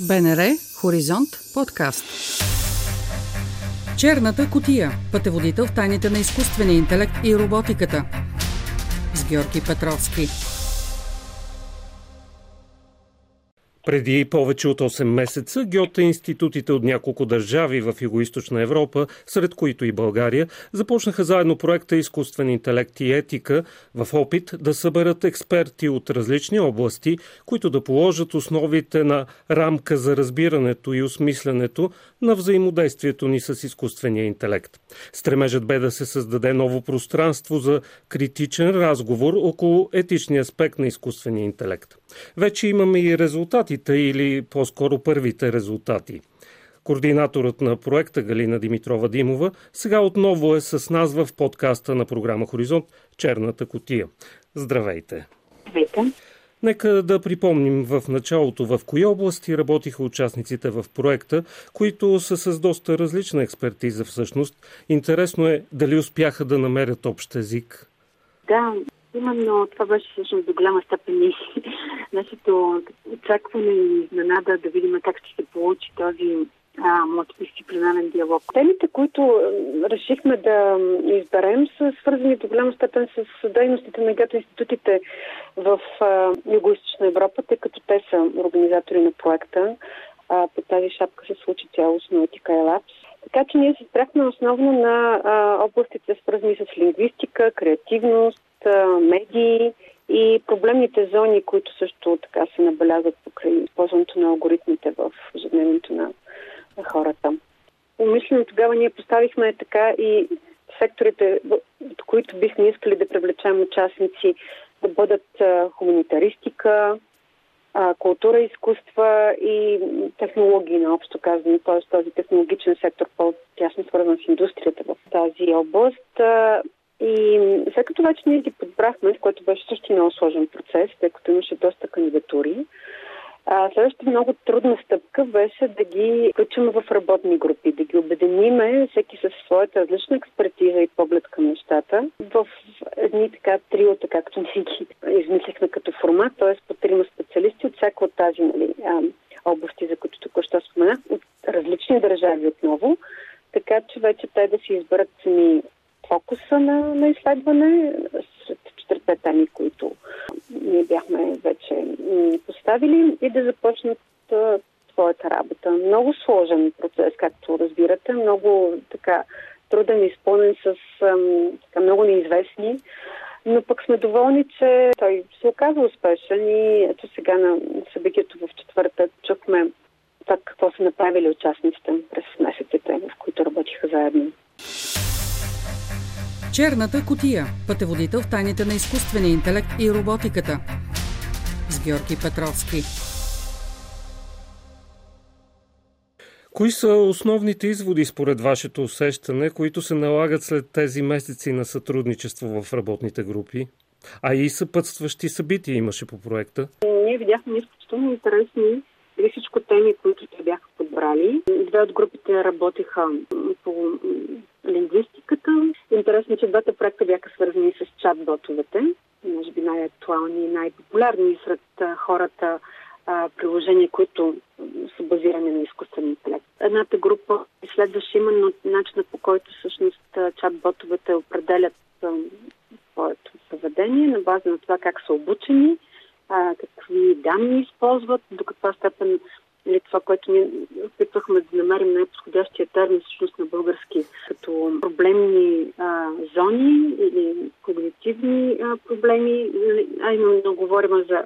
БНР Хоризонт подкаст. Черната котия. Пътеводител в тайните на изкуствения интелект и роботиката. С Георги Петровски. Преди повече от 8 месеца Гьоте институтите от няколко държави в Юго-Источна Европа, сред които и България, започнаха заедно проекта Изкуствен интелект и етика в опит да съберат експерти от различни области, които да положат основите на рамка за разбирането и осмислянето на взаимодействието ни с изкуствения интелект. Стремежът бе да се създаде ново пространство за критичен разговор около етичния аспект на изкуствения интелект. Вече имаме и резултатите или по-скоро първите резултати. Координаторът на проекта Галина Димитрова Димова сега отново е с нас в подкаста на програма Хоризонт Черната котия. Здравейте! Здравейте! Нека да припомним в началото в кои области работиха участниците в проекта, които са с доста различна експертиза всъщност. Интересно е дали успяха да намерят общ език. Да, Именно това беше всъщност до голяма степен и нашето очакване и изненада да видим как ще се получи този мултидисциплинарен диалог. Темите, които решихме да изберем, са свързани до голяма степен с дейностите на геоинститутите в Юго-Источна Европа, тъй като те са организатори на проекта. А, под тази шапка се случи цялостно етика и лапс. Така че ние се спряхме основно на а, областите, свързани с лингвистика, креативност, медии и проблемните зони, които също така се набелязват покрай използването на алгоритмите в ежедневието на, на хората. Умишлено тогава ние поставихме така и секторите, от които бихме искали да привлечем участници, да бъдат хуманитаристика, култура, изкуства и технологии, наобщо казано, т.е. този технологичен сектор по-тясно свързан с индустрията в тази област. И след като вече ние ги подбрахме, което беше също много сложен процес, тъй като имаше доста кандидатури, а, следващата много трудна стъпка беше да ги включим в работни групи, да ги обединиме, всеки със своята различна експертиза и поглед към нещата, в едни така триота, както ние ги измислихме като формат, т.е. по трима специалисти от всяка от тази нали, области, за които току-що споменах, от различни държави отново, така че вече те да си изберат сами фокуса на, на изследване сред четирите теми, които ние бяхме вече поставили и да започнат своята работа. Много сложен процес, както разбирате, много така труден, изпълнен с така, много неизвестни, но пък сме доволни, че той се оказа успешен и ето сега на събитието в четвъртък чухме това какво са направили участниците през месеците, в които работиха заедно. Черната котия. Пътеводител в тайните на изкуствения интелект и роботиката. С Георги Петровски. Кои са основните изводи според вашето усещане, които се налагат след тези месеци на сътрудничество в работните групи? А и съпътстващи събития имаше по проекта. Ние видяхме изключително интересни или всичко теми, които те бяха подбрали. Две от групите работеха по лингвистиката. Интересно, е, че двата проекта бяха свързани с чат-ботовете. Може би най-актуални и най-популярни сред хората приложения, които са базирани на изкуствен интелект. Едната група изследваше именно начина по който всъщност чат-ботовете определят своето поведение на база на това как са обучени, какви данни използват, до каква степен или това, което ние опитвахме да намерим най-подходящия термин всъщност на български, като проблемни а, зони или когнитивни а, проблеми, а именно говорим за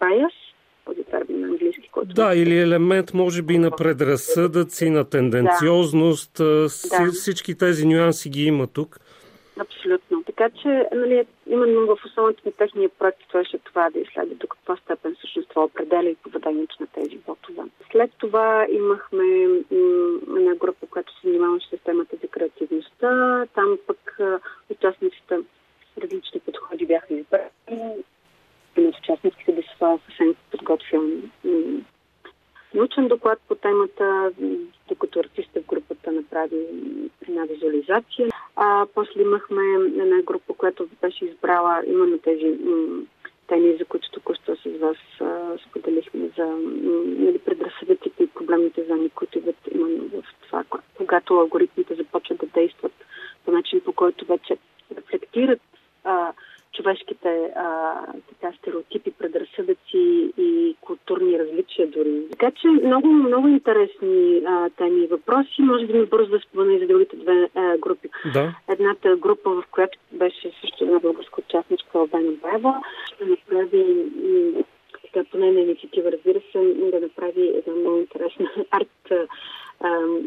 байас, този термин на английски, който... Да, или елемент, може би, на предразсъдъци, на тенденциозност. Да. Всички тези нюанси ги има тук. Абсолютно. Така че, нали, именно в основата на техния проект беше това да изследва до каква степен всъщност това определя и поведението на тези ботове. След това имахме една група, която се занимаваше с темата общността. Там пък участниците различни подходи бяха избрани. Един от участниците Десислава Фасенко подготвил научен доклад по темата, докато артиста в групата направи една визуализация. А после имахме една група, която беше избрала именно тези теми, за които току-що с вас споделихме за нали, предразсъдъците и проблемите за ами, които идват именно в това, когато алгоритмите за много, интересни а, теми и въпроси. Може ми бързо да спомена и за другите две а, групи. Да. Едната група, в която беше също една българска участничка Албена Баева, ще направи така, поне на инициатива, разбира се, да направи една много интересна арт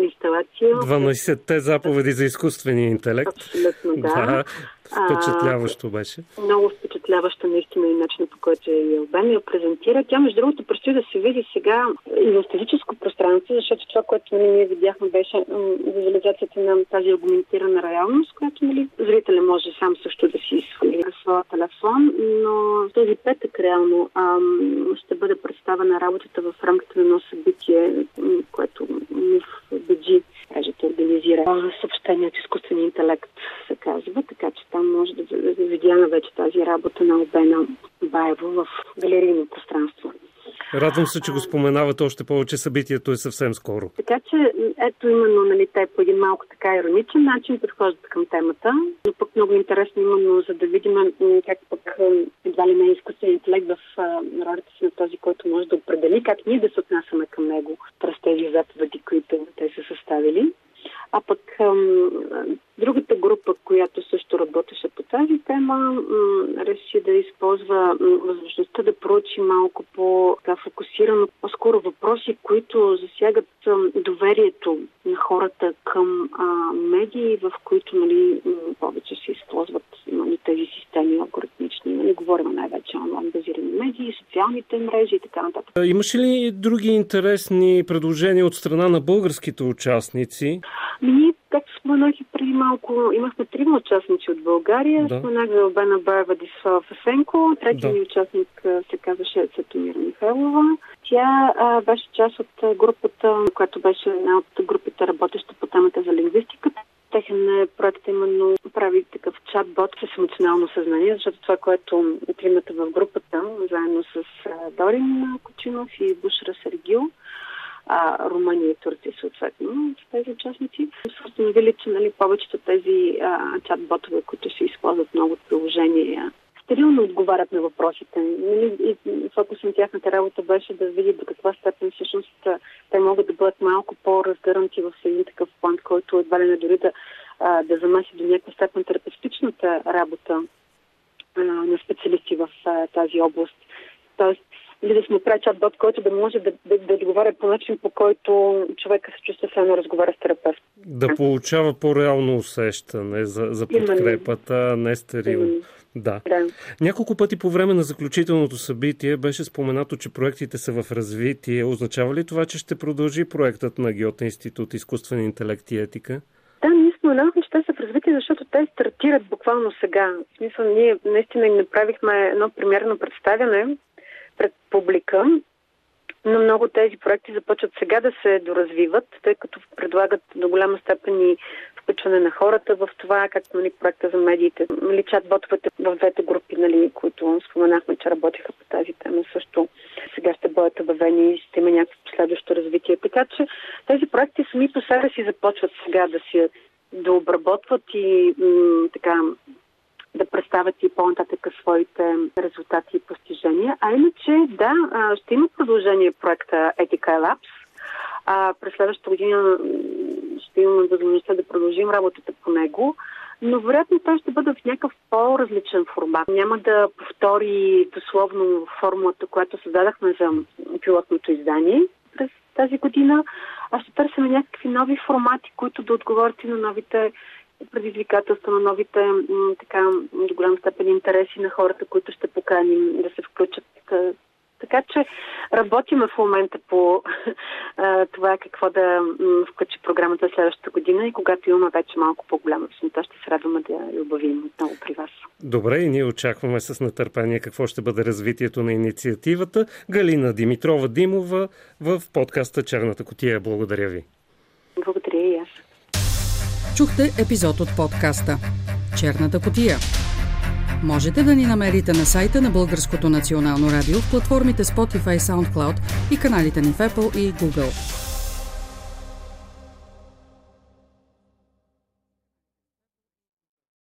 инсталация. 12-те заповеди за изкуствения интелект. Абсолютно, да. да. Впечатляващо беше. Много впечатляваща наистина и начинът по който и Албен я презентира. Тя, между другото, предстои да се види сега и в физическо пространство, защото това, което нали, ние видяхме, беше визуализацията на тази аргументирана реалност, която нали, зрителя може сам също да си свали на своя телефон, но този петък реално ам, ще бъде представена работата в рамките на едно събитие, което в Беджи кажете, организира съобщение от изкуствения интелект, се казва, така че там може да, видяме вече тази работа на Обена Баево в галерийно пространство. Радвам се, че го споменавате още повече. Събитието е съвсем скоро. Така че, ето именно, нали, те по един малко така ироничен начин подхождат към темата, но пък много интересно именно, за да видим как пък едва ли не е изкуствен интелект в ролята си на този, който може да определи как ние да се отнасяме към него през тези заповеди, които те са съставили. А пък другата група, която също работеше по тази тема, реши да използва възможността да проучи малко по-фокусирано, по-скоро въпроси, които засягат доверието на хората към медии, в които нали, повече се използват нали, тези системи алгоритмични. Нали, говорим най-вече онлайн базирани медии, социалните мрежи и така нататък. Имаше ли други интересни предложения от страна на българските участници? Ние, както споменах и преди малко, имахме трима участници от България. Да. Споменах за Албена Баева Дислава Фесенко. Третият да. участник се казваше Цетомира Михайлова. Тя а, беше част от групата, която беше една от групите, работеща по темата за лингвистиката. Техен проект именно прави такъв чат-бот с емоционално съзнание, защото това, което тримата в групата, заедно с Дорин Кочинов и Бушра Сергил, а, Румъния и Турция съответно с тези участници. Са установили, че нали, повечето тези чат-ботове, които се използват много от приложения, стерилно отговарят на въпросите. Нали, и фокус на тяхната работа беше да видят до каква степен всъщност те могат да бъдат малко по-разгърнати в един такъв план, който едва ли не дори да, а, да замеси до някаква степен терапевтичната работа а, на специалисти в а, тази област. Тоест, или да сме прави чат-бот, който да може да, да, да отговаря по начин, по който човека се чувства само разговаря с терапевт. Да получава по-реално усещане за, за подкрепата, не стерилно. Да. да. Няколко пъти по време на заключителното събитие беше споменато, че проектите са в развитие. Означава ли това, че ще продължи проектът на Геота институт изкуствен интелект и етика? Да, ние споменахме, че те са в развитие, защото те стартират буквално сега. В смисъл, ние наистина им направихме едно примерно представяне пред публика, но много тези проекти започват сега да се доразвиват, тъй като предлагат до голяма степен и включване на хората в това, както нали, проекта за медиите. Нали, чат-ботовете в двете групи, нали, които споменахме, че работиха по тази тема, също сега ще бъдат обявени и ще има някакво последващо развитие. Така че тези проекти сами по себе си започват сега да си да обработват и м- така да представят и по-нататък своите резултати и постижения. А иначе, да, ще има продължение проекта Ethica Labs. А, през следващата година ще имаме възможността да продължим работата по него, но вероятно той ще бъде в някакъв по-различен формат. Няма да повтори дословно формулата, която създадахме за пилотното издание през тази година, а ще търсим някакви нови формати, които да отговорят и на новите предизвикателства на новите така, до голям степен интереси на хората, които ще поканим да се включат. Така че работиме в момента по това какво да включи програмата следващата година и когато имаме вече малко по-голяма яснота, ще се радваме да я обявим отново при вас. Добре, и ние очакваме с нетърпение какво ще бъде развитието на инициативата. Галина Димитрова Димова в подкаста Черната котия. Благодаря ви. Благодаря и аз. Чухте епизод от подкаста Черната котия. Можете да ни намерите на сайта на Българското национално радио в платформите Spotify, SoundCloud и каналите ни в Apple и Google.